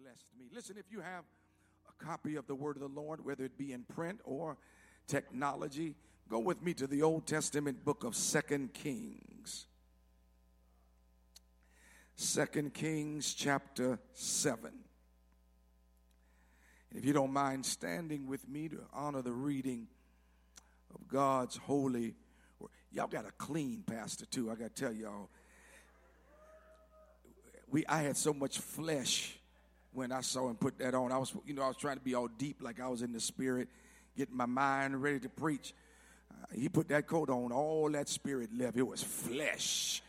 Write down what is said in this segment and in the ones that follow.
blessed me. Listen, if you have a copy of the Word of the Lord, whether it be in print or technology, go with me to the Old Testament book of Second Kings. Second Kings chapter 7. And if you don't mind standing with me to honor the reading of God's holy word. Y'all got a clean pastor too. I got to tell y'all. We I had so much flesh when I saw him put that on. I was, you know, I was trying to be all deep, like I was in the spirit, getting my mind ready to preach. Uh, he put that coat on, all that spirit left. It was flesh.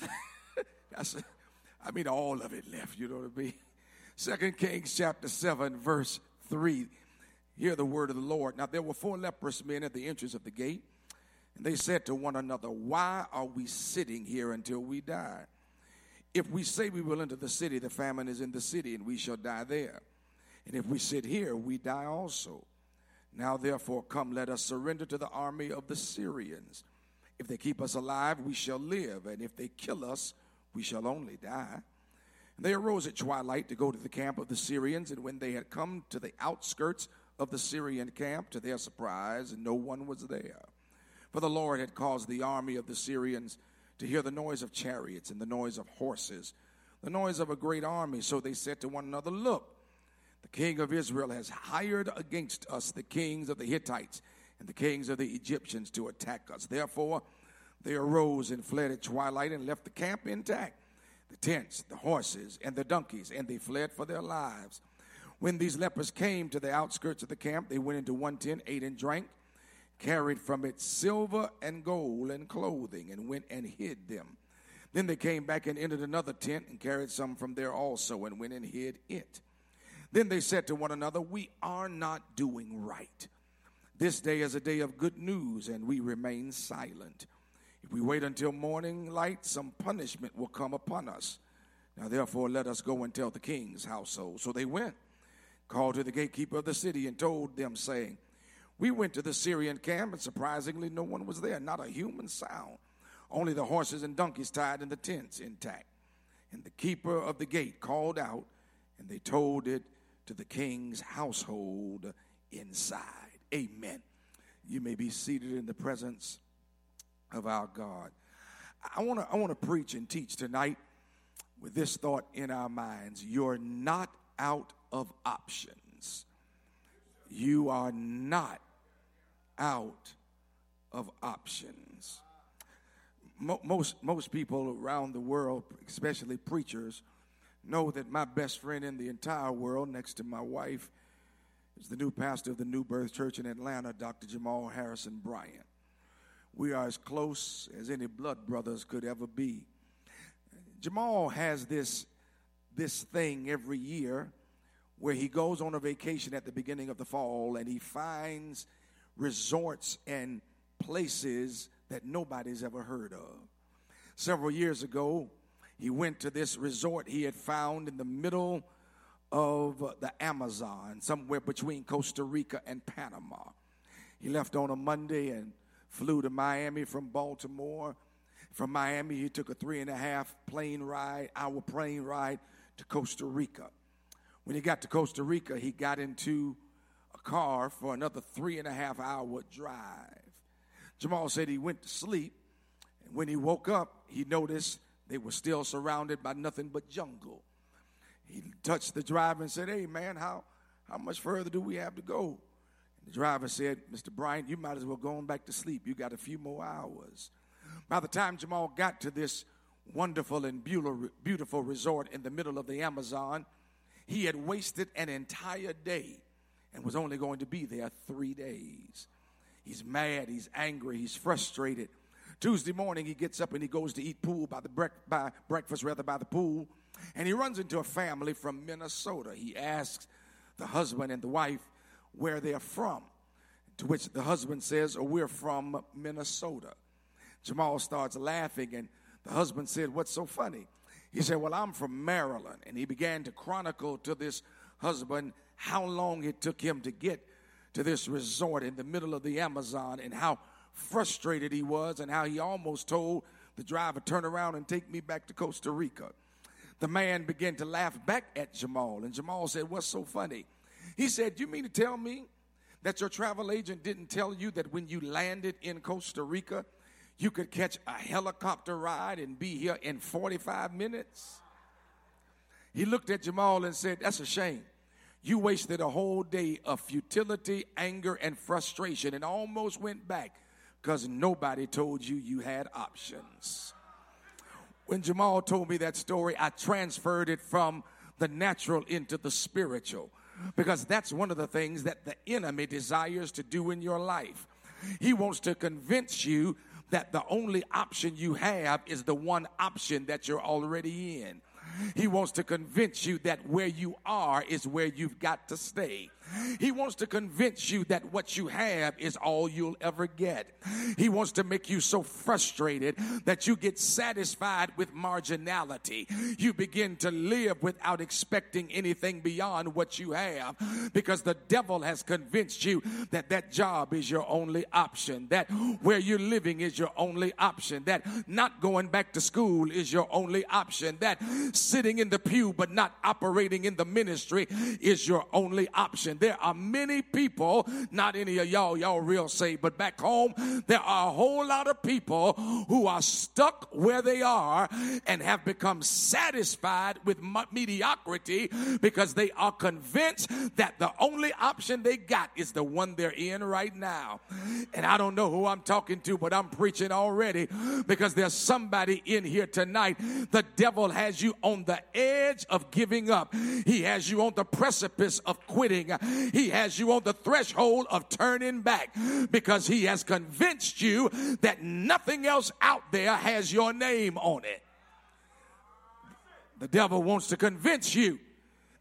I mean, all of it left. You know what I mean? Second Kings chapter seven, verse three. Hear the word of the Lord. Now there were four leprous men at the entrance of the gate, and they said to one another, "Why are we sitting here until we die?" If we say we will enter the city, the famine is in the city, and we shall die there. And if we sit here, we die also. Now, therefore, come, let us surrender to the army of the Syrians. If they keep us alive, we shall live, and if they kill us, we shall only die. And they arose at twilight to go to the camp of the Syrians, and when they had come to the outskirts of the Syrian camp, to their surprise, no one was there. For the Lord had caused the army of the Syrians to hear the noise of chariots and the noise of horses, the noise of a great army. So they said to one another, Look, the king of Israel has hired against us the kings of the Hittites and the kings of the Egyptians to attack us. Therefore, they arose and fled at twilight and left the camp intact the tents, the horses, and the donkeys, and they fled for their lives. When these lepers came to the outskirts of the camp, they went into one tent, ate and drank carried from it silver and gold and clothing, and went and hid them. Then they came back and entered another tent and carried some from there also, and went and hid it. Then they said to one another, We are not doing right. This day is a day of good news, and we remain silent. If we wait until morning light, some punishment will come upon us. Now, therefore, let us go and tell the king's household. So they went, called to the gatekeeper of the city, and told them, saying, we went to the Syrian camp, and surprisingly, no one was there, not a human sound. Only the horses and donkeys tied in the tents intact. And the keeper of the gate called out, and they told it to the king's household inside. Amen. You may be seated in the presence of our God. I want to I want to preach and teach tonight with this thought in our minds. You're not out of options. You are not out of options. Most, most people around the world, especially preachers, know that my best friend in the entire world, next to my wife, is the new pastor of the New Birth Church in Atlanta, Dr. Jamal Harrison Bryant. We are as close as any blood brothers could ever be. Jamal has this, this thing every year where he goes on a vacation at the beginning of the fall and he finds resorts and places that nobody's ever heard of. Several years ago, he went to this resort he had found in the middle of the Amazon, somewhere between Costa Rica and Panama. He left on a Monday and flew to Miami from Baltimore. From Miami, he took a three and a half plane ride, hour plane ride to Costa Rica. When he got to Costa Rica, he got into a car for another three and a half hour drive. Jamal said he went to sleep, and when he woke up, he noticed they were still surrounded by nothing but jungle. He touched the driver and said, Hey, man, how, how much further do we have to go? And the driver said, Mr. Bryant, you might as well go on back to sleep. You got a few more hours. By the time Jamal got to this wonderful and beautiful resort in the middle of the Amazon, he had wasted an entire day and was only going to be there three days. He's mad, he's angry, he's frustrated. Tuesday morning, he gets up and he goes to eat pool by the bre- by breakfast, rather by the pool, and he runs into a family from Minnesota. He asks the husband and the wife where they're from, to which the husband says, oh, "We're from Minnesota." Jamal starts laughing, and the husband said, "What's so funny?" He said, "Well, I'm from Maryland," and he began to chronicle to this husband how long it took him to get to this resort in the middle of the Amazon and how frustrated he was and how he almost told the driver, turn around and take me back to Costa Rica. the man began to laugh back at Jamal. And Jamal said, What's so funny? He said, You mean to tell me that your travel agent didn't tell you that when you landed in Costa Rica, you could catch a helicopter ride and be here in 45 minutes? He looked at Jamal and said, That's a shame. You wasted a whole day of futility, anger, and frustration and almost went back because nobody told you you had options. When Jamal told me that story, I transferred it from the natural into the spiritual because that's one of the things that the enemy desires to do in your life. He wants to convince you that the only option you have is the one option that you're already in. He wants to convince you that where you are is where you've got to stay. He wants to convince you that what you have is all you'll ever get. He wants to make you so frustrated that you get satisfied with marginality. You begin to live without expecting anything beyond what you have because the devil has convinced you that that job is your only option, that where you're living is your only option, that not going back to school is your only option, that sitting in the pew but not operating in the ministry is your only option there are many people, not any of y'all, y'all real saved, but back home, there are a whole lot of people who are stuck where they are and have become satisfied with mediocrity because they are convinced that the only option they got is the one they're in right now. And I don't know who I'm talking to, but I'm preaching already because there's somebody in here tonight. The devil has you on the edge of giving up, he has you on the precipice of quitting. He has you on the threshold of turning back because he has convinced you that nothing else out there has your name on it. The devil wants to convince you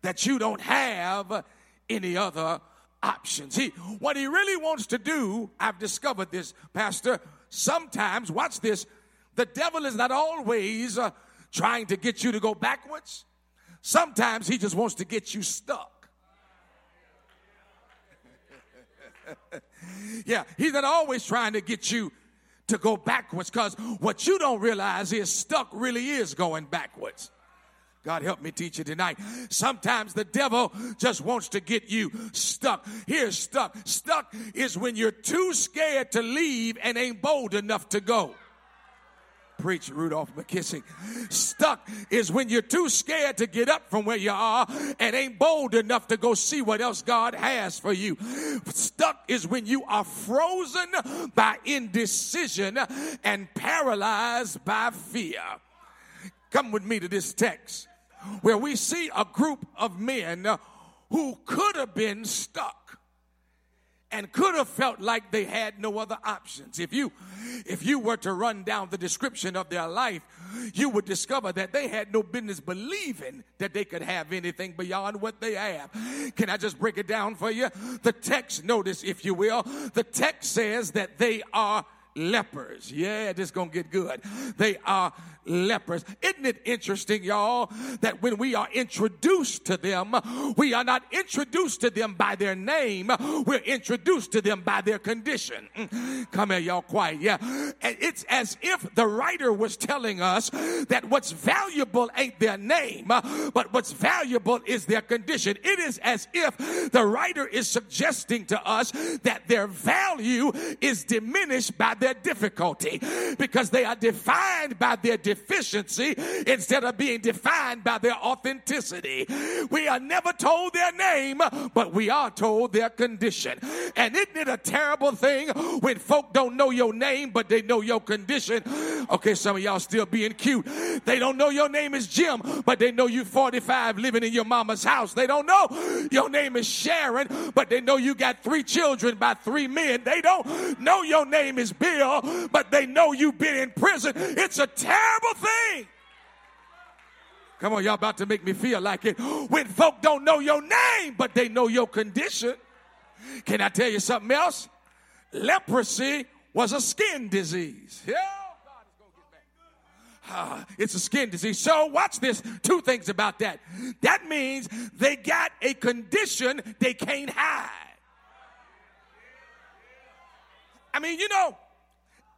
that you don't have any other options. He, what he really wants to do, I've discovered this, Pastor, sometimes, watch this, the devil is not always uh, trying to get you to go backwards. Sometimes he just wants to get you stuck. yeah, he's not always trying to get you to go backwards because what you don't realize is stuck really is going backwards. God help me teach you tonight. Sometimes the devil just wants to get you stuck. Here's stuck. Stuck is when you're too scared to leave and ain't bold enough to go preach, Rudolph McKissick. Stuck is when you're too scared to get up from where you are and ain't bold enough to go see what else God has for you. Stuck is when you are frozen by indecision and paralyzed by fear. Come with me to this text where we see a group of men who could have been stuck and could have felt like they had no other options. If you if you were to run down the description of their life, you would discover that they had no business believing that they could have anything beyond what they have. Can I just break it down for you? The text notice if you will, the text says that they are lepers. Yeah, this is gonna get good. They are lepers. Isn't it interesting, y'all, that when we are introduced to them, we are not introduced to them by their name, we're introduced to them by their condition. Mm. Come here, y'all, quiet. Yeah. And it's as if the writer was telling us that what's valuable ain't their name, but what's valuable is their condition. It is as if the writer is suggesting to us that their value is diminished by their difficulty because they are defined by their deficiency instead of being defined by their authenticity. We are never told their name, but we are told their condition. And isn't it a terrible thing when folk don't know your name, but they know your condition? Okay, some of y'all still being cute. They don't know your name is Jim, but they know you 45 living in your mama's house. They don't know your name is Sharon, but they know you got three children by three men. They don't know your name is Bill, but they know you've been in prison. It's a terrible terrible thing. Come on, y'all about to make me feel like it. When folk don't know your name, but they know your condition. Can I tell you something else? Leprosy was a skin disease. Yeah. Uh, it's a skin disease. So, watch this. Two things about that. That means they got a condition they can't hide. I mean, you know,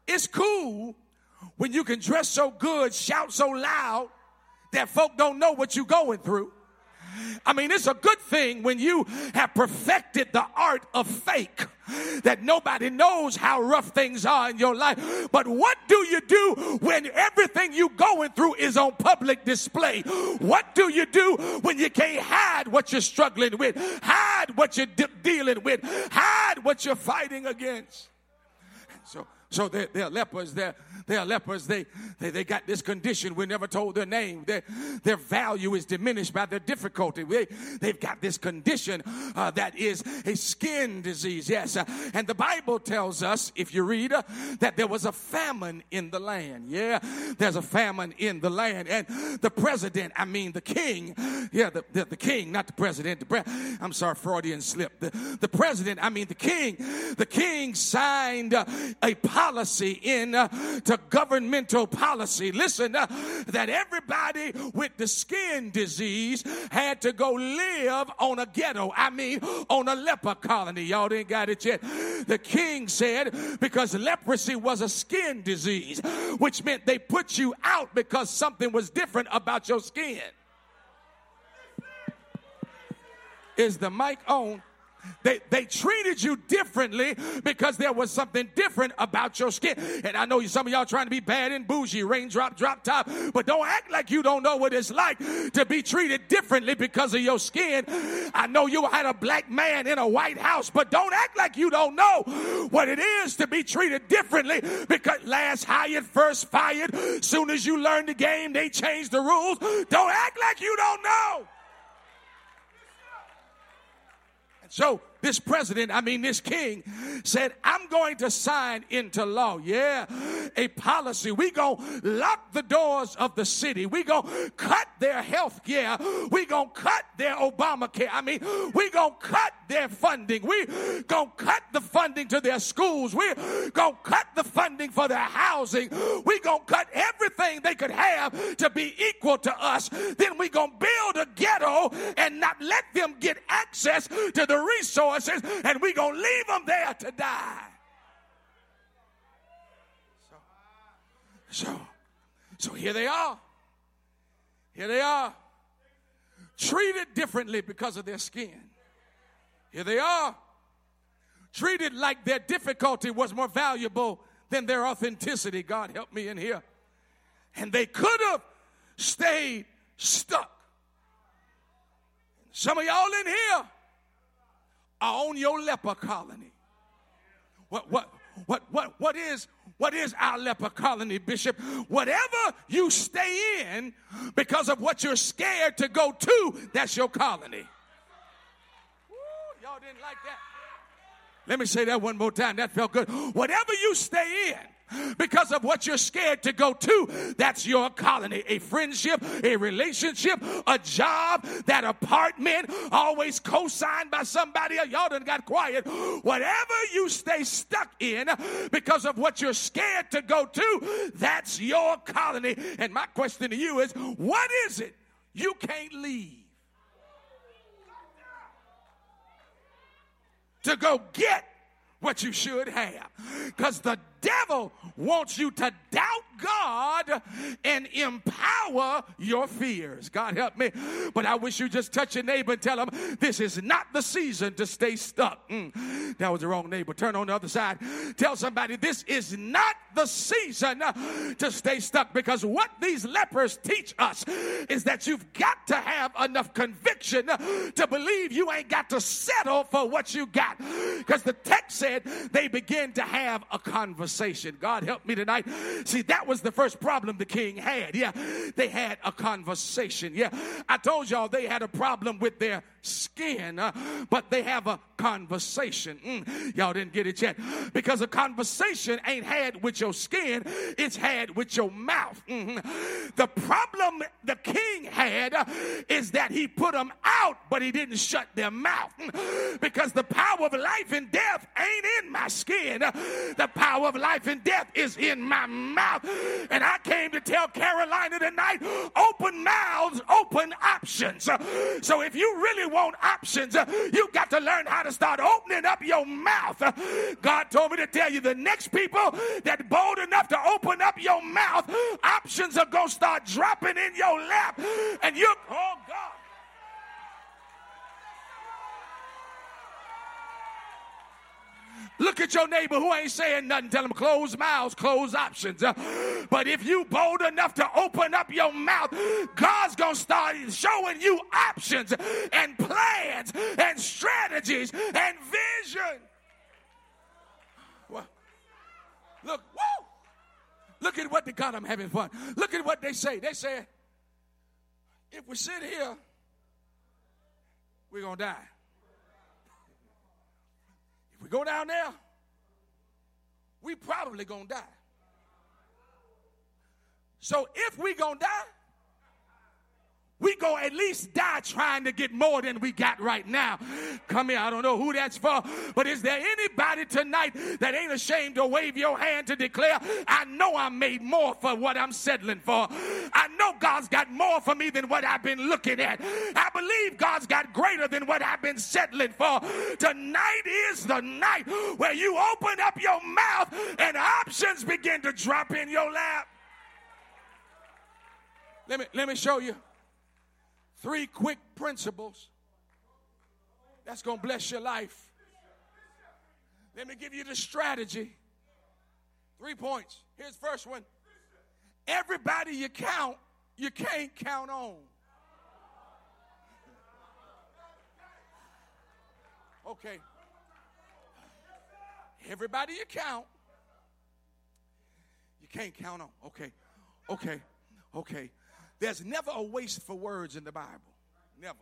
it's cool when you can dress so good, shout so loud, that folk don't know what you're going through. I mean, it's a good thing when you have perfected the art of fake that nobody knows how rough things are in your life. But what do you do when everything you going through is on public display? What do you do when you can't hide what you're struggling with, hide what you're de- dealing with, hide what you're fighting against? So, so they're, they're lepers. They're they are lepers. They, they, they got this condition. We're never told their name. Their, their value is diminished by their difficulty. They, they've got this condition uh, that is a skin disease. Yes. Uh, and the Bible tells us, if you read, uh, that there was a famine in the land. Yeah. There's a famine in the land. And the president, I mean the king, yeah, the, the, the king, not the president. The pre- I'm sorry, Freudian slip. The, the president, I mean the king, the king signed uh, a in uh, to to governmental policy. Listen, uh, that everybody with the skin disease had to go live on a ghetto. I mean, on a leper colony. Y'all didn't got it yet. The king said because leprosy was a skin disease, which meant they put you out because something was different about your skin. Is the mic on? They, they treated you differently because there was something different about your skin. And I know you, some of y'all trying to be bad and bougie, raindrop, drop top, but don't act like you don't know what it's like to be treated differently because of your skin. I know you had a black man in a white house, but don't act like you don't know what it is to be treated differently because last hired, first fired. Soon as you learn the game, they change the rules. Don't act like you don't know. So this president, I mean this king, said, I'm going to sign into law, yeah, a policy. We to lock the doors of the city. We to cut their health care. We to cut their Obamacare. I mean, we to cut their funding. We going to cut the funding to their schools. We going to cut the funding for their housing. We going to cut everything they could have to be equal to us. Then we going to build a ghetto and not let them get access to the resources and we're going to leave them there to die. So, so, so here they are. Here they are. Treated differently because of their skin. Here they are. Treated like their difficulty was more valuable than their authenticity. God help me in here. And they could have stayed stuck. Some of y'all in here are on your leper colony. What, what, what, what, what is what is our leper colony, Bishop? Whatever you stay in because of what you're scared to go to, that's your colony. Y'all didn't like that. Let me say that one more time. That felt good. Whatever you stay in because of what you're scared to go to. That's your colony. A friendship, a relationship, a job, that apartment, always co signed by somebody. Y'all done got quiet. Whatever you stay stuck in because of what you're scared to go to, that's your colony. And my question to you is what is it you can't leave? To go get what you should have. Because the devil wants you to doubt God and empower your fears. God help me. But I wish you just touch your neighbor and tell him this is not the season to stay stuck. Mm, that was the wrong neighbor. Turn on the other side. Tell somebody this is not the season to stay stuck because what these lepers teach us is that you've got to have enough conviction to believe you ain't got to settle for what you got. Because the text said they begin to have a conversation. God help me tonight. See, that was the first problem the king had. Yeah, they had a conversation. Yeah, I told y'all they had a problem with their skin, uh, but they have a conversation. Mm, y'all didn't get it yet. Because a conversation ain't had with your skin, it's had with your mouth. Mm-hmm. The problem the king had uh, is that he put them out, but he didn't shut their mouth. Mm, because the power of life and death ain't in my skin. Uh, the power of life and death is in my mouth. And I came to tell Carolina tonight open mouths, open options. So if you really want options, you got to learn how to start opening up your mouth. God told me to tell you the next people that bold enough to open up your mouth, options are going to start dropping in your lap. And you, oh God. Look at your neighbor who ain't saying nothing. Tell them close mouths, close options. Uh, but if you bold enough to open up your mouth, God's going to start showing you options and plans and strategies and vision. Well, look, whoa. Look at what they got. I'm having fun. Look at what they say. They say, if we sit here, we're going to die we go down there, we probably gonna die. So if we gonna die, we go at least die trying to get more than we got right now. Come here, I don't know who that's for, but is there anybody tonight that ain't ashamed to wave your hand to declare, I know I'm made more for what I'm settling for. I know God's got more for me than what I've been looking at. I believe God's got greater than what I've been settling for. Tonight is the night where you open up your mouth and options begin to drop in your lap. Let me, let me show you. Three quick principles that's going to bless your life. Let me give you the strategy. Three points. Here's first one. Everybody you count, you can't count on. Okay. Everybody you count, you can't count on. Okay. Okay. Okay. There's never a waste for words in the Bible. Never.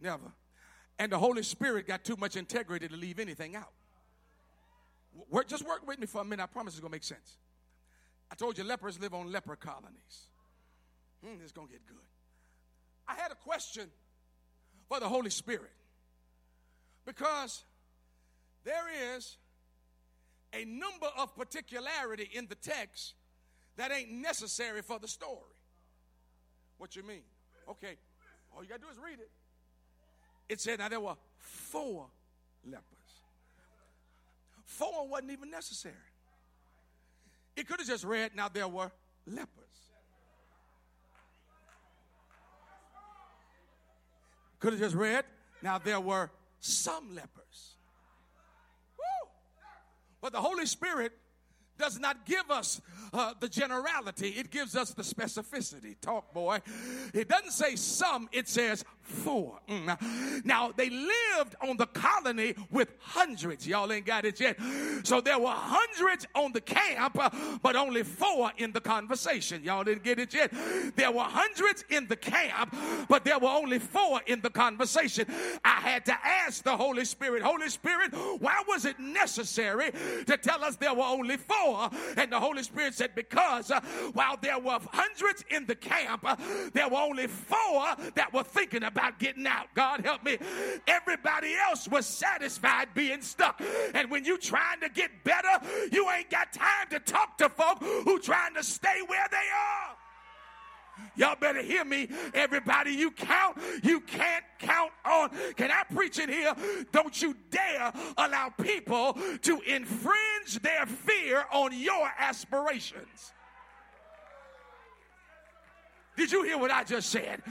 Never. And the Holy Spirit got too much integrity to leave anything out. Work, just work with me for a minute. I promise it's going to make sense. I told you lepers live on leper colonies. Hmm, it's going to get good. I had a question for the Holy Spirit because there is a number of particularity in the text that ain't necessary for the story. What you mean? Okay. All you got to do is read it. It said, now there were four lepers. Four wasn't even necessary. It could have just read, now there were lepers. Could have just read, now there were some lepers. Woo! But the Holy Spirit does not give us uh, the generality, it gives us the specificity. Talk, boy. It doesn't say some, it says four. Mm. Now, they lived on the colony with hundreds. Y'all ain't got it yet. So there were hundreds on the camp, uh, but only four in the conversation. Y'all didn't get it yet. There were hundreds in the camp, but there were only four in the conversation. I had to ask the Holy Spirit, Holy Spirit, why was it necessary to tell us there were only four? And the Holy Spirit said, because uh, while there were hundreds in the camp, uh, there were only four that were thinking about about getting out. God help me. Everybody else was satisfied being stuck. And when you trying to get better, you ain't got time to talk to folk who trying to stay where they are. Y'all better hear me. Everybody you count, you can't count on. Can I preach it here? Don't you dare allow people to infringe their fear on your aspirations. Did you hear what I just said?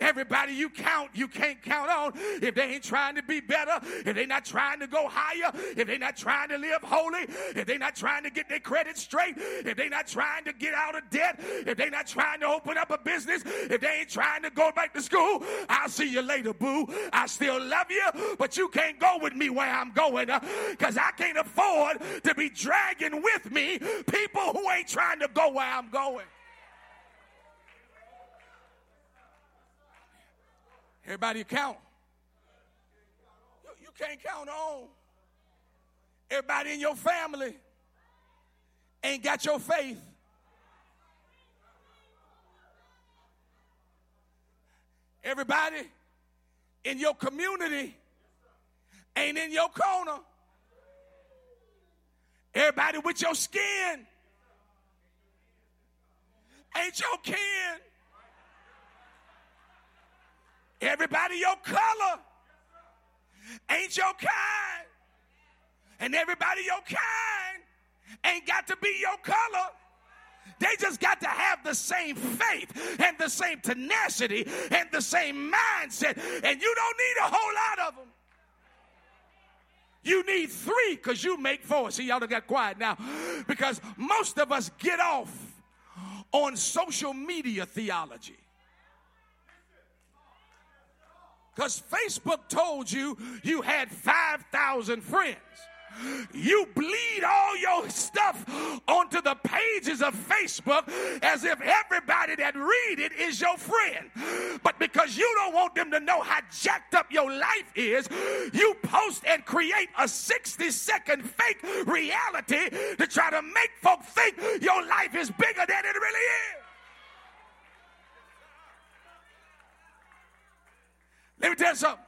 Everybody you count, you can't count on if they ain't trying to be better, if they're not trying to go higher, if they're not trying to live holy, if they're not trying to get their credit straight, if they're not trying to get out of debt, if they're not trying to open up a business, if they ain't trying to go back to school, I'll see you later, boo. I still love you, but you can't go with me where I'm going because uh, I can't afford to be dragging with me people who ain't trying to go where I'm going. Everybody count. You, you can't count on. Everybody in your family ain't got your faith. Everybody in your community ain't in your corner. Everybody with your skin ain't your kin. Everybody your color ain't your kind. And everybody your kind ain't got to be your color. They just got to have the same faith and the same tenacity and the same mindset. And you don't need a whole lot of them. You need three because you make four. See, y'all done got quiet now. Because most of us get off on social media theology. Because Facebook told you you had 5,000 friends. You bleed all your stuff onto the pages of Facebook as if everybody that read it is your friend. But because you don't want them to know how jacked up your life is, you post and create a 60 second fake reality to try to make folks think your life is bigger than it really is. Let me tell you something.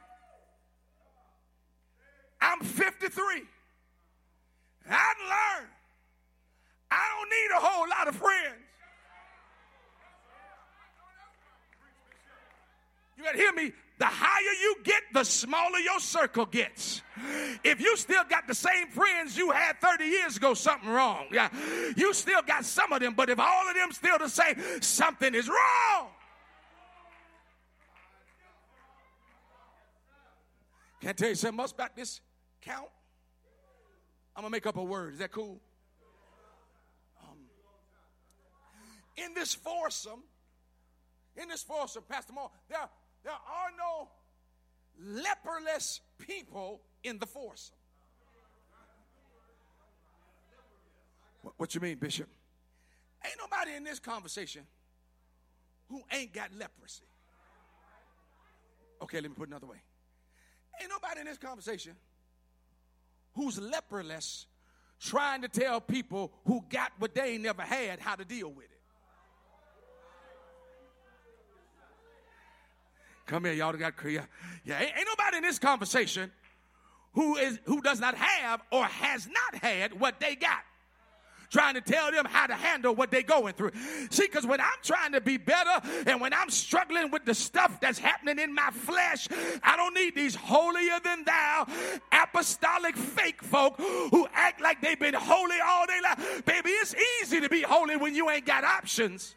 I'm 53. I learned I don't need a whole lot of friends. You got to hear me. The higher you get, the smaller your circle gets. If you still got the same friends you had 30 years ago, something wrong. Yeah, you still got some of them, but if all of them still the same, something is wrong. Can I tell you something else about this count? I'm gonna make up a word. Is that cool? Um, in this foursome, in this foursome, Pastor Moore, there, there are no leperless people in the foursome. What, what you mean, Bishop? Ain't nobody in this conversation who ain't got leprosy. Okay, let me put it another way. Ain't nobody in this conversation who's leperless trying to tell people who got what they never had how to deal with it. Come here, y'all got clear. Yeah, ain't, ain't nobody in this conversation who is who does not have or has not had what they got trying to tell them how to handle what they're going through. See, because when I'm trying to be better and when I'm struggling with the stuff that's happening in my flesh, I don't need these holier than thou apostolic fake folk who act like they've been holy all day long. Baby, it's easy to be holy when you ain't got options.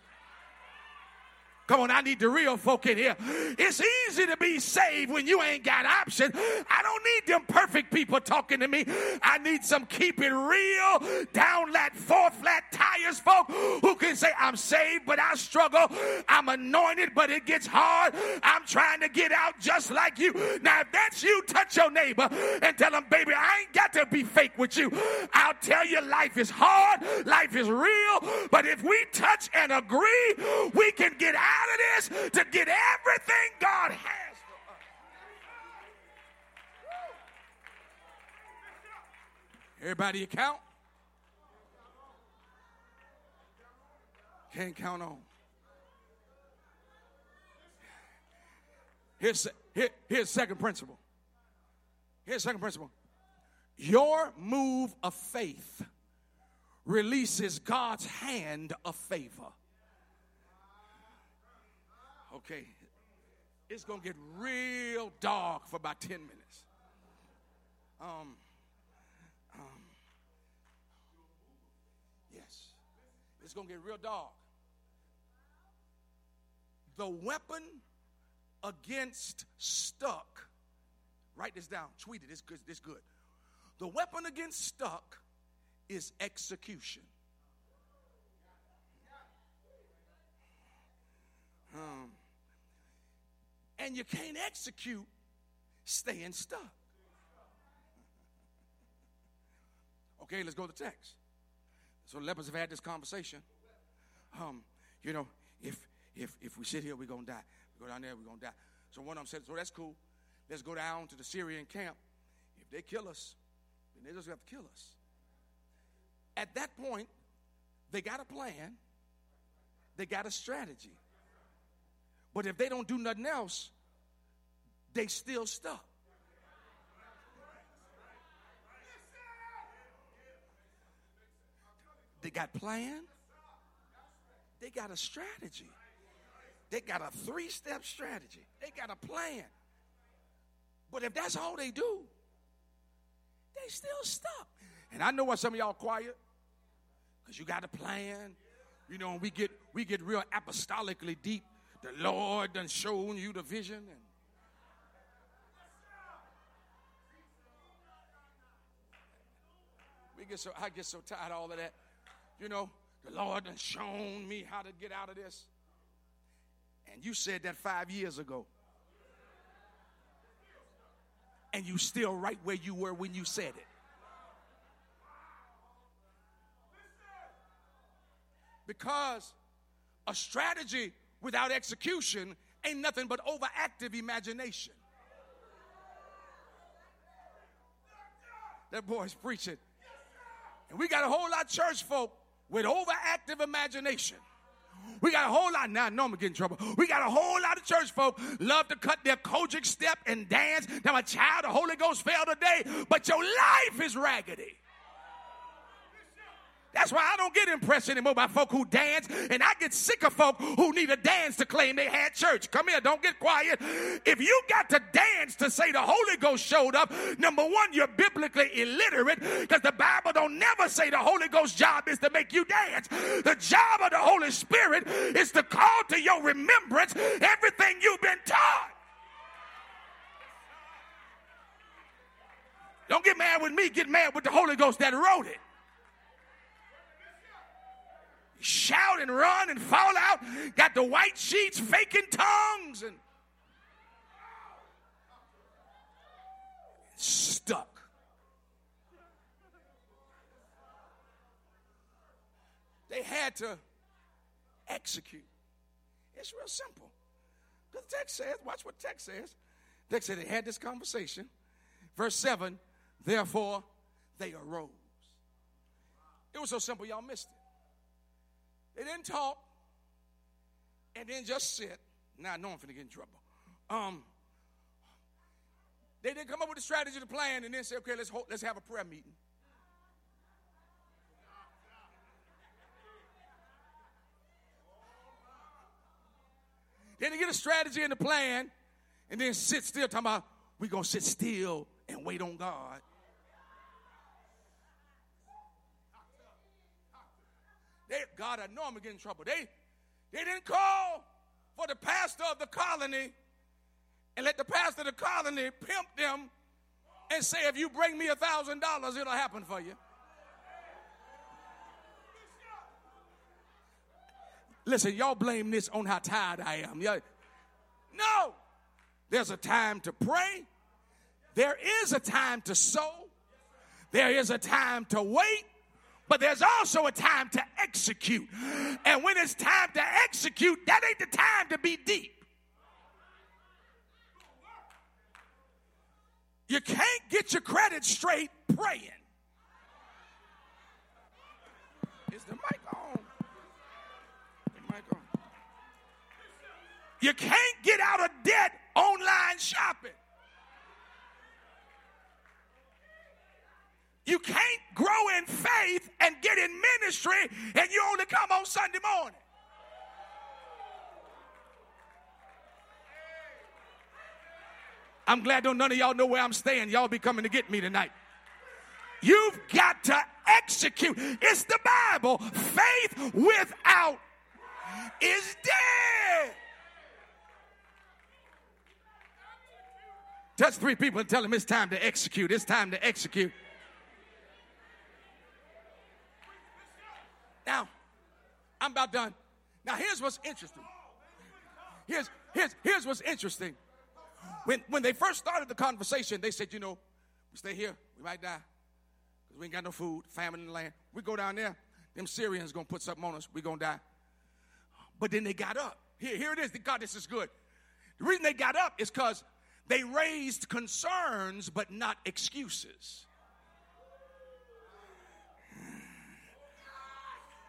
Come on, I need the real folk in here. It's easy to be saved when you ain't got options. I don't need them perfect people talking to me. I need some keep it real, down lat, four flat tires folk who can say, I'm saved, but I struggle. I'm anointed, but it gets hard. I'm trying to get out just like you. Now, if that's you, touch your neighbor and tell them, baby, I ain't got to be fake with you. I'll tell you, life is hard, life is real, but if we touch and agree, we can get out of this to get everything God has. Everybody count? Can't count on. Here's, here, here's second principle. Here's second principle. Your move of faith releases God's hand of favor. Okay, it's gonna get real dark for about 10 minutes. Um, um, yes, it's gonna get real dark. The weapon against stuck, write this down, tweet it, it's good, it's good. The weapon against stuck is execution. Um, and you can't execute staying stuck. Okay, let's go to the text. So the lepers have had this conversation. Um, you know, if if if we sit here, we're gonna die. We go down there, we're gonna die. So one of them said, So that's cool. Let's go down to the Syrian camp. If they kill us, then they just have to kill us. At that point, they got a plan, they got a strategy. But if they don't do nothing else, they still stuck. They got plan. They got a strategy. They got a three-step strategy. They got a plan. But if that's all they do, they still stuck. And I know why some of y'all quiet, because you got a plan. You know, we get we get real apostolically deep. The Lord done shown you the vision. And we get so I get so tired of all of that. You know, the Lord done shown me how to get out of this. And you said that five years ago. And you still right where you were when you said it. Because a strategy without execution ain't nothing but overactive imagination. That boy's preaching. And we got a whole lot of church folk with overactive imagination. We got a whole lot now. I know I'm gonna get in trouble. We got a whole lot of church folk love to cut their COGIC step and dance. Now, a child, the Holy Ghost fell today, but your life is raggedy. That's why I don't get impressed anymore by folk who dance, and I get sick of folk who need a dance to claim they had church. Come here, don't get quiet. If you got to dance to say the Holy Ghost showed up, number one, you're biblically illiterate because the Bible don't never say the Holy Ghost job is to make you dance. The job of the Holy Spirit is to call to your remembrance everything you've been taught. Don't get mad with me, get mad with the Holy Ghost that wrote it shout and run and fall out, got the white sheets faking tongues and stuck. They had to execute. It's real simple. The text says, watch what the text says. The text said they had this conversation. Verse 7, therefore they arose. It was so simple, y'all missed it. They didn't talk and then just sit. Now I know I'm to get in trouble. Um, they didn't come up with a strategy to plan and then say, okay, let's, let's have a prayer meeting. They get a strategy and a plan and then sit still talking about we're going to sit still and wait on God. They, God, I know I'm getting in trouble. They, they didn't call for the pastor of the colony and let the pastor of the colony pimp them and say, if you bring me a thousand dollars, it'll happen for you. Listen, y'all blame this on how tired I am. Y'all, no, there's a time to pray. There is a time to sow. There is a time to wait but there's also a time to execute. And when it's time to execute, that ain't the time to be deep. You can't get your credit straight praying. Is the mic on? The mic on. You can't get out of debt online shopping. You can't grow in faith and get in ministry and you only come on Sunday morning. I'm glad don't none of y'all know where I'm staying. Y'all be coming to get me tonight. You've got to execute. It's the Bible. Faith without is dead. Touch three people and tell them it's time to execute. It's time to execute. Now, I'm about done. Now, here's what's interesting. Here's, here's, here's what's interesting. When, when they first started the conversation, they said, you know, we stay here, we might die. Because we ain't got no food, famine in the land. We go down there, them Syrians gonna put something on us, we gonna die. But then they got up. Here, here it is. God, this is good. The reason they got up is because they raised concerns but not excuses.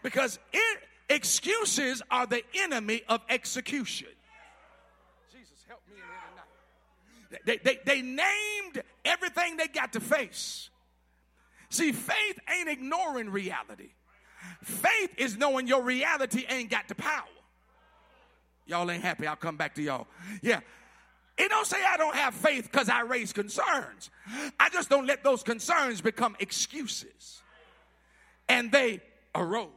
Because it, excuses are the enemy of execution. Jesus, help me in here tonight. They, they, they named everything they got to face. See, faith ain't ignoring reality. Faith is knowing your reality ain't got the power. Y'all ain't happy. I'll come back to y'all. Yeah. It don't say I don't have faith because I raise concerns. I just don't let those concerns become excuses. And they arose.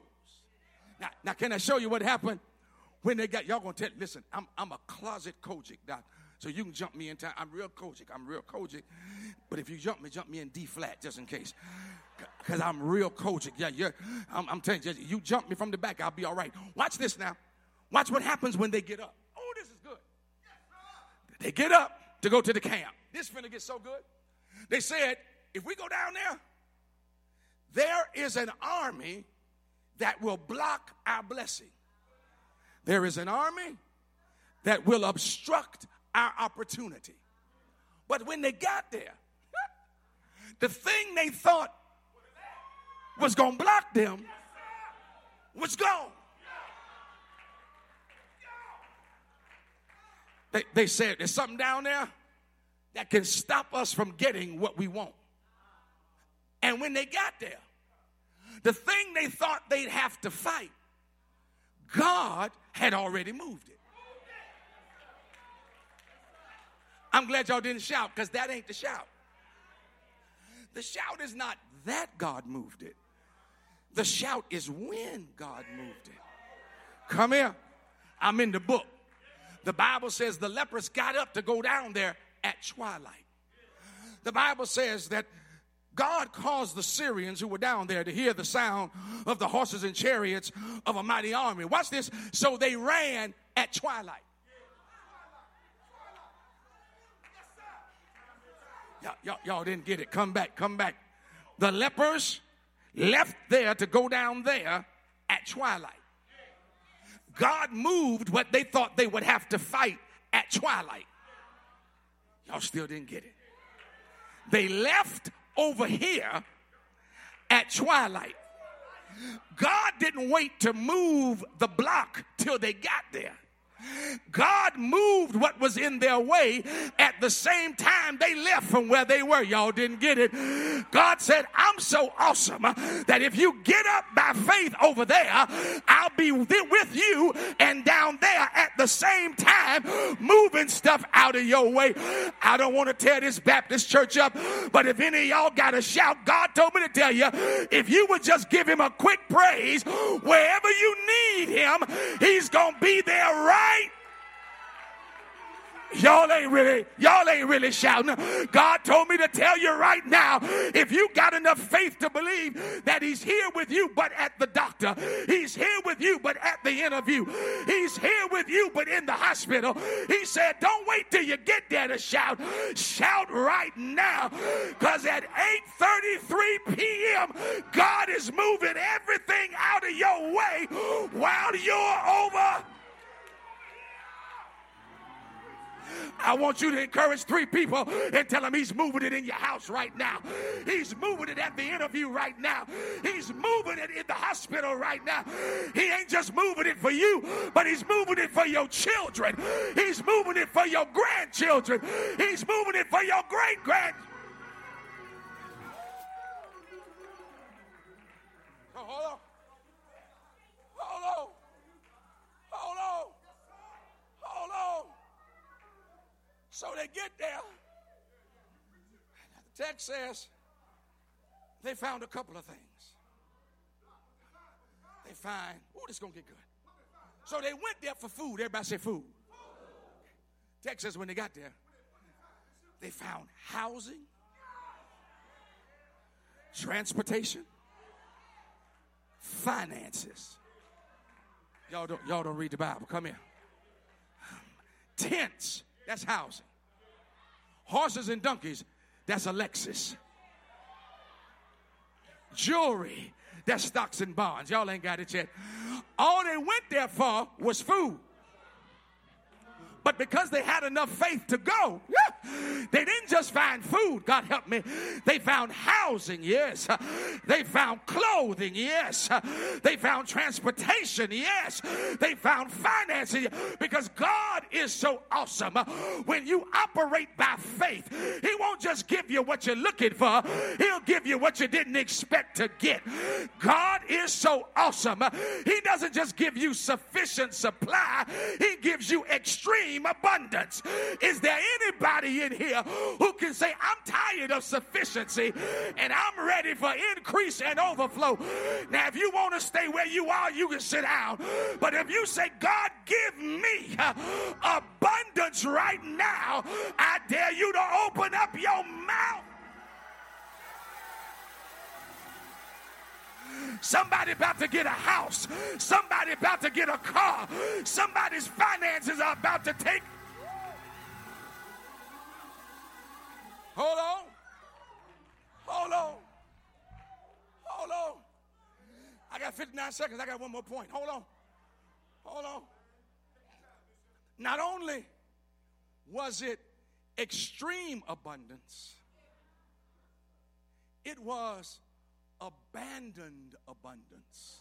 Now, now can I show you what happened when they got y'all gonna tell listen, I'm I'm a closet COGIC doc. So you can jump me in time. I'm real COGIC. I'm real COGIC. But if you jump me, jump me in D flat just in case. Because I'm real COGIC. Yeah, you're, I'm, I'm telling you, you jump me from the back, I'll be all right. Watch this now. Watch what happens when they get up. Oh, this is good. They get up to go to the camp. This finna get so good. They said, if we go down there, there is an army that will block our blessing. There is an army that will obstruct our opportunity. But when they got there, the thing they thought was going to block them was gone. They, they said, There's something down there that can stop us from getting what we want. And when they got there, the thing they thought they'd have to fight, God had already moved it. I'm glad y'all didn't shout because that ain't the shout. The shout is not that God moved it. The shout is when God moved it. Come here. I'm in the book. The Bible says the lepers got up to go down there at twilight. The Bible says that God caused the Syrians who were down there to hear the sound of the horses and chariots of a mighty army. Watch this. So they ran at twilight. Y'all, y'all, y'all didn't get it. Come back, come back. The lepers left there to go down there at twilight. God moved what they thought they would have to fight at twilight. Y'all still didn't get it. They left over here at twilight. God didn't wait to move the block till they got there. God moved what was in their way at the same time they left from where they were. Y'all didn't get it. God said, I'm so awesome that if you get up by faith over there, I'll be with you and down there at the same time, moving stuff out of your way. I don't want to tear this Baptist church up, but if any of y'all got a shout, God told me to tell you, if you would just give him a quick praise, wherever you need him, he's going to be there right Y'all ain't really, y'all ain't really shouting. God told me to tell you right now, if you got enough faith to believe that He's here with you, but at the doctor, He's here with you, but at the interview, He's here with you, but in the hospital. He said, Don't wait till you get there to shout. Shout right now. Because at 8:33 p.m., God is moving everything out of your way while you're over I want you to encourage three people and tell them he's moving it in your house right now. He's moving it at the interview right now. He's moving it in the hospital right now. He ain't just moving it for you, but he's moving it for your children. He's moving it for your grandchildren. He's moving it for your great grand. Hold on. Hold on. Hold on. So they get there. The text says they found a couple of things. They find, oh, this is going to get good. So they went there for food. Everybody say food. Text says when they got there, they found housing, transportation, finances. Y'all don't, y'all don't read the Bible. Come here. Tents that's housing. Horses and donkeys, that's a Lexus. Jewelry, that's stocks and bonds. Y'all ain't got it yet. All they went there for was food. But because they had enough faith to go, they didn't just find food, God help me. They found housing, yes. They found clothing, yes. They found transportation, yes. They found financing because God is so awesome. When you operate by faith, He won't just give you what you're looking for, He'll give you what you didn't expect to get. God is so awesome. He doesn't just give you sufficient supply, He gives you extreme name abundance. Is there anybody in here who can say, I'm tired of sufficiency and I'm ready for increase and overflow? Now, if you want to stay where you are, you can sit down. But if you say, God, give me uh, abundance right now, I dare you to open up your mouth. Somebody about to get a house. Somebody about to get a car. Somebody's finances are about to take. Hold on. Hold on. Hold on. I got 59 seconds. I got one more point. Hold on. Hold on. Not only was it extreme abundance, it was abandoned abundance.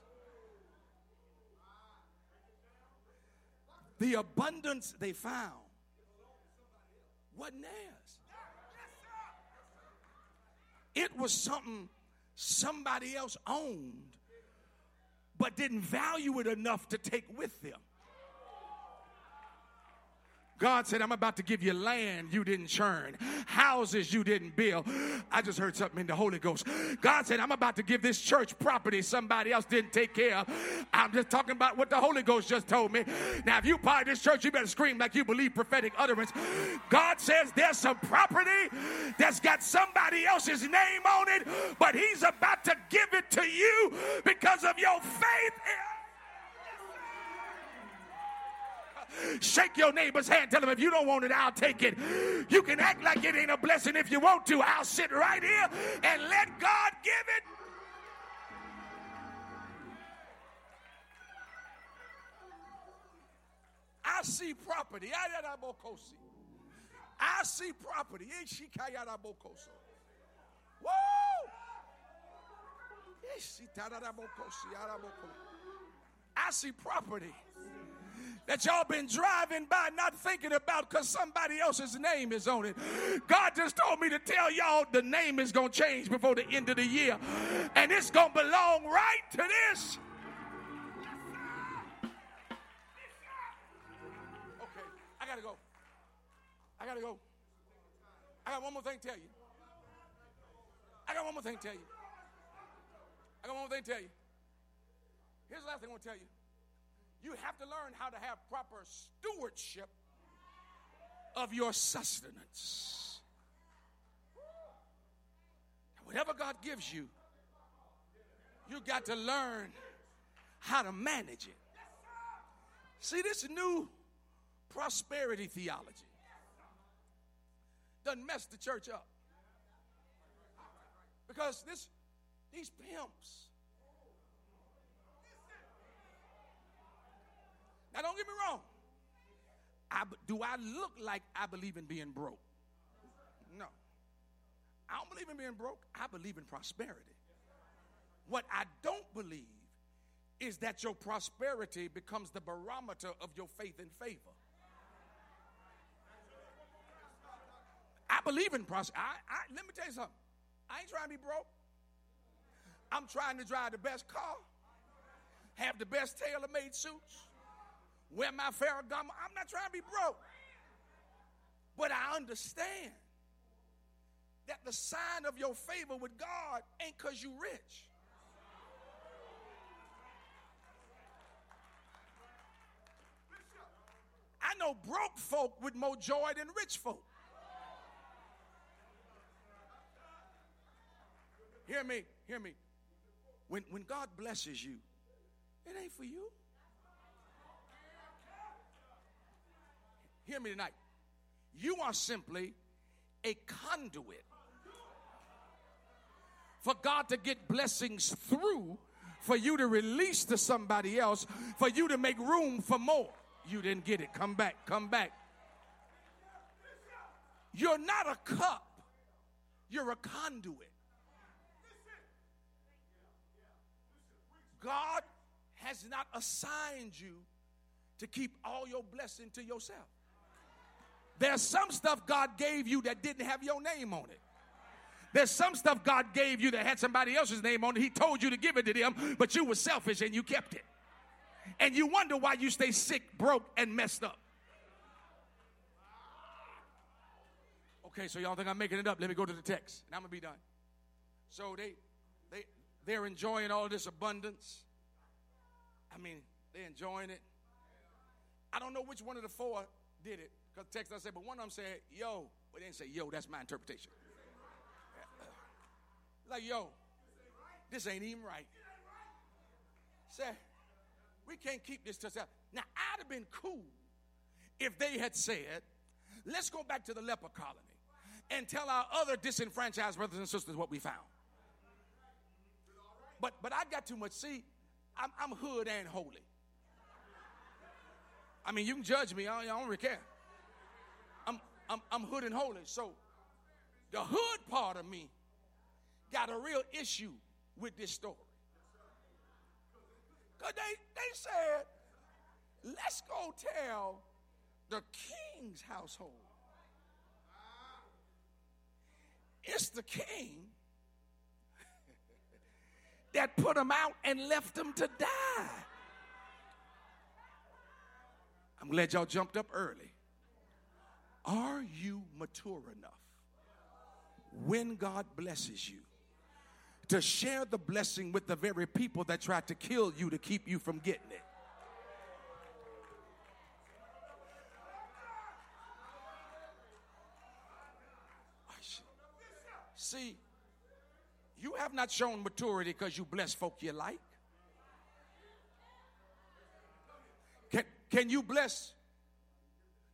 The abundance they found wasn't theirs. It was something somebody else owned, but didn't value it enough to take with them. God said, I'm about to give you land you didn't churn, houses you didn't build. I just heard something in the Holy Ghost. God said, I'm about to give this church property somebody else didn't take care of. I'm just talking about what the Holy Ghost just told me. Now, if you part this church, you better scream like you believe prophetic utterance. God says there's some property that's got somebody else's name on it, but He's about to give it to you because of your faith. Shake your neighbor's hand. Tell him if you don't want it, I'll take it. You can act like it ain't a blessing if you want to. I'll sit right here and let God give it. I see property. I see property. Woo! I see property that y'all been driving by not thinking about because somebody else's name is on it. God just told me to tell y'all the name is going to change before the end of the year, and it's going to belong right to this. Okay, I got to go. I got to go. I got one more thing to tell you. I got one more thing to tell you. I got one more thing to tell you. Here's the last thing I want to tell you. You have to learn how to have proper stewardship of your sustenance. Whatever God gives you, you got to learn how to manage it. See, this new prosperity theology doesn't mess the church up. Because this, these pimps Now, don't get me wrong. I, do I look like I believe in being broke? No. I don't believe in being broke. I believe in prosperity. What I don't believe is that your prosperity becomes the barometer of your faith and favor. I believe in prosperity. Let me tell you something. I ain't trying to be broke. I'm trying to drive the best car, have the best tailor made suits, wear my Ferragamo. I'm not trying to be broke. But I understand that the sign of your favor with God ain't because you rich. I know broke folk with more joy than rich folk. Hear me, hear me. When, when God blesses you, it ain't for you. Hear me tonight. You are simply a conduit for God to get blessings through, for you to release to somebody else, for you to make room for more. You didn't get it. Come back, come back. You're not a cup, you're a conduit. God has not assigned you to keep all your blessing to yourself. There's some stuff God gave you that didn't have your name on it. There's some stuff God gave you that had somebody else's name on it. He told you to give it to them, but you were selfish and you kept it. And you wonder why you stay sick, broke, and messed up. Okay, so y'all think I'm making it up. Let me go to the text, and I'm gonna be done. So they they they're enjoying all this abundance. I mean, they're enjoying it. I don't know which one of the four did it, because text I said, but one of them said, yo. But they didn't say yo, that's my interpretation. Like, yo, this ain't even right. Say, we can't keep this to ourselves. Now, I'd have been cool if they had said, let's go back to the leper colony and tell our other disenfranchised brothers and sisters what we found. But but I got too much. See, I'm, I'm hood and holy. I mean, you can judge me. I, I don't really care. I'm, I'm, hood and holy. So the hood part of me got a real issue with this story. Because they, they said, let's go tell the king's household. It's the king that put them out and left them to die. I'm glad y'all jumped up early. Are you mature enough when God blesses you to share the blessing with the very people that tried to kill you to keep you from getting it? See, you have not shown maturity because you bless folk you like. Can, can you bless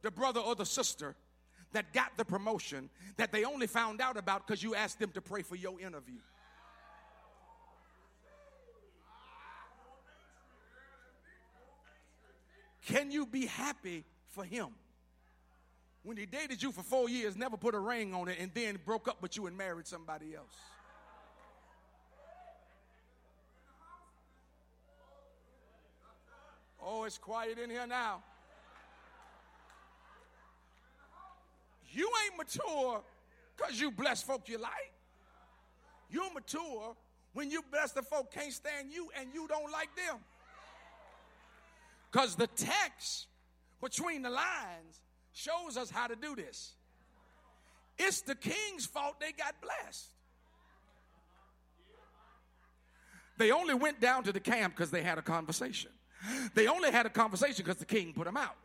the brother or the sister that got the promotion that they only found out about because you asked them to pray for your interview? Can you be happy for him? When he dated you for four years, never put a ring on it, and then broke up with you and married somebody else. Oh, it's quiet in here now. You ain't mature because you bless folk you like. You're mature when you bless the folk can't stand you and you don't like them. Because the text between the lines shows us how to do this. It's the king's fault they got blessed. They only went down to the camp because they had a conversation. They only had a conversation because the king put them out.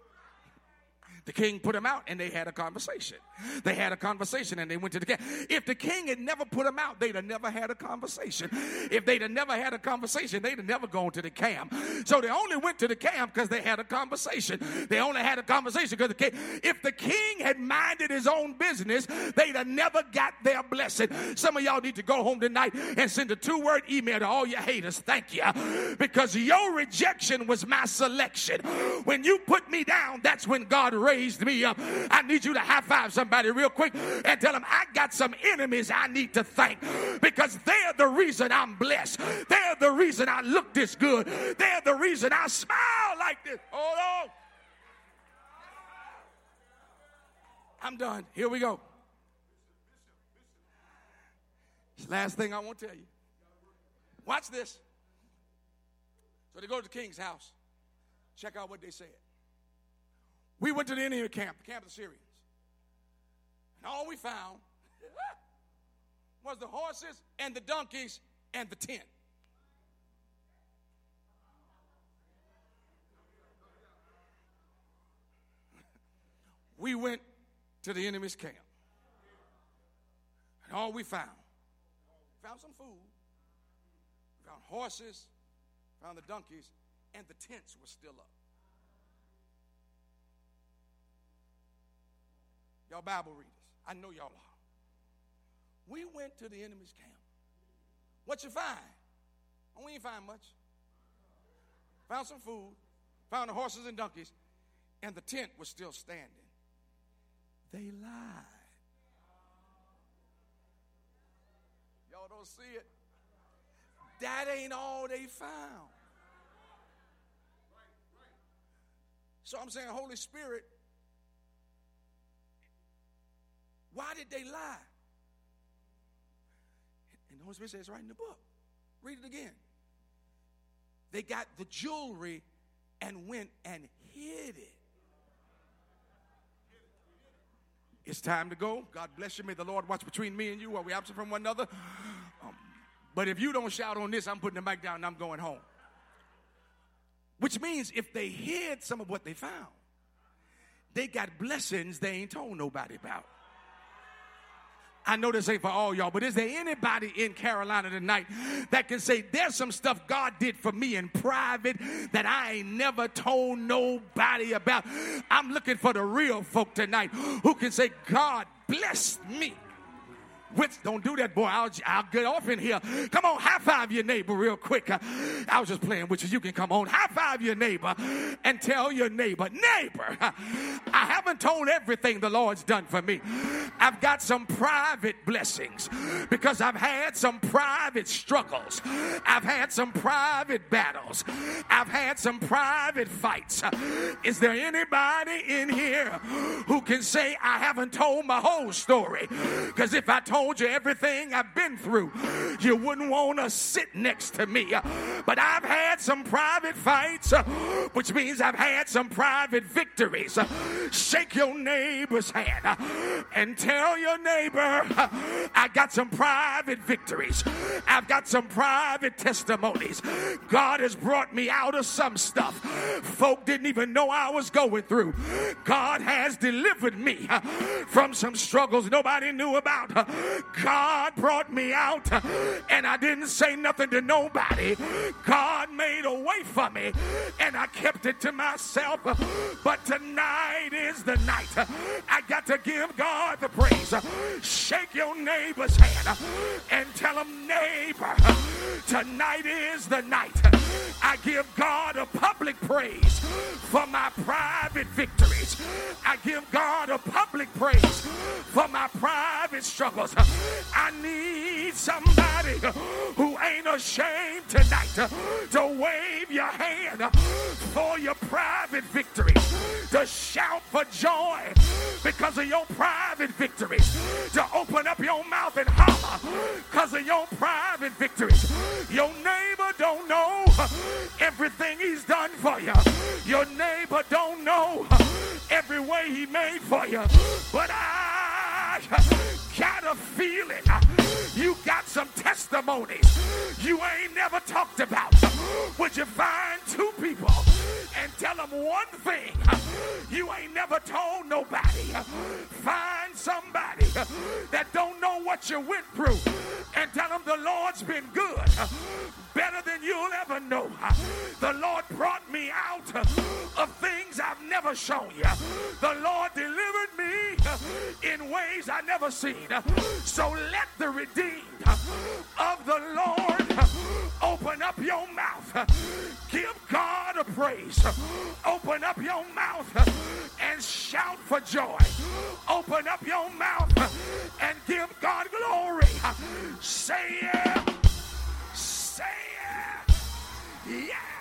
The king put him out and they had a conversation. They had a conversation and they went to the king. If the king had never put him out, they'd have never had a conversation. If they'd have never had a conversation, they'd have never gone to the camp. So they only went to the camp because they had a conversation. They only had a conversation because the king, if the king had minded his own business, they'd have never got their blessing. Some of y'all need to go home tonight and send a two word email to all your haters. Thank you. Because your rejection was my selection. When you put me down, that's when God raised raised me up. I need you to high five somebody real quick and tell them I got some enemies I need to thank because they're the reason I'm blessed. They're the reason I look this good. They're the reason I smile like this. Hold on. I'm done. Here we go. Last thing I want to tell you. Watch this. So they go to the king's house. Check out what they said. We went to the Indian camp, the camp of the Syrians. And all we found was the horses and the donkeys and the tent. we went to the enemy's camp. And all we found, found some food, found horses, found the donkeys, and the tents were still up. Y'all Bible readers. I know y'all are. We went to the enemy's camp. What you find? Oh, we ain't find much. Found some food, found the horses and donkeys, and the tent was still standing. They lied. Y'all don't see it? That ain't all they found. So I'm saying, Holy Spirit, Why did they lie? And the Holy Spirit says right in the book. Read it again. They got the jewelry and went and hid it. It's time to go. God bless you. May the Lord watch between me and you while we absent from one another. Um, but if you don't shout on this, I'm putting the mic down and I'm going home. Which means if they hid some of what they found, they got blessings they ain't told nobody about. I know this ain't for all y'all, but is there anybody in Carolina tonight that can say there's some stuff God did for me in private that I ain't never told nobody about? I'm looking for the real folk tonight who can say, God blessed me with, don't do that, boy. I'll, I'll get off in here. Come on, high five your neighbor real quick. I was just playing with you. You can come on, high five your neighbor and tell your neighbor, neighbor, I haven't told everything the Lord's done for me. I've got some private blessings because I've had some private struggles. I've had some private battles. I've had some private fights. Is there anybody in here who can say, I haven't told my whole story? Because if I told told you everything I've been through, you wouldn't want to sit next to me. But I've had some private fights, which means I've had some private victories. Shake your neighbor's hand and tell your neighbor, I got some private victories. I've got some private testimonies. God has brought me out of some stuff folk didn't even know I was going through. God has delivered me from some struggles nobody knew about. God brought me out and I didn't say nothing to nobody. God made a way for me and I kept it to myself. But tonight is the night. I got to give God the praise. Shake your neighbor's hand and tell him, neighbor, tonight is the night. I give God a public praise for my private victories. I give God a public praise for my private struggles. I need somebody who ain't ashamed tonight to wave your hand for your private victory, to shout for joy because of your private victories, to open up your mouth and holler because of your private victories. Your neighbor don't know everything he's done for you. Your neighbor don't know every way he made for you. But I got a feeling you got some testimonies you ain't never talked about. Would you find two people and tell them one thing you ain't never told nobody? Find somebody that don't know what you went through and tell them the Lord's been good, better than you'll ever know. The Lord brought me out of things I've never shown you. The Lord delivered me in ways I never seen. So let the redeemed of the Lord open up your mouth. Give God a praise. Open up your mouth and shout for joy. Open up your mouth and give God glory. Say yeah. Say yeah. Yeah.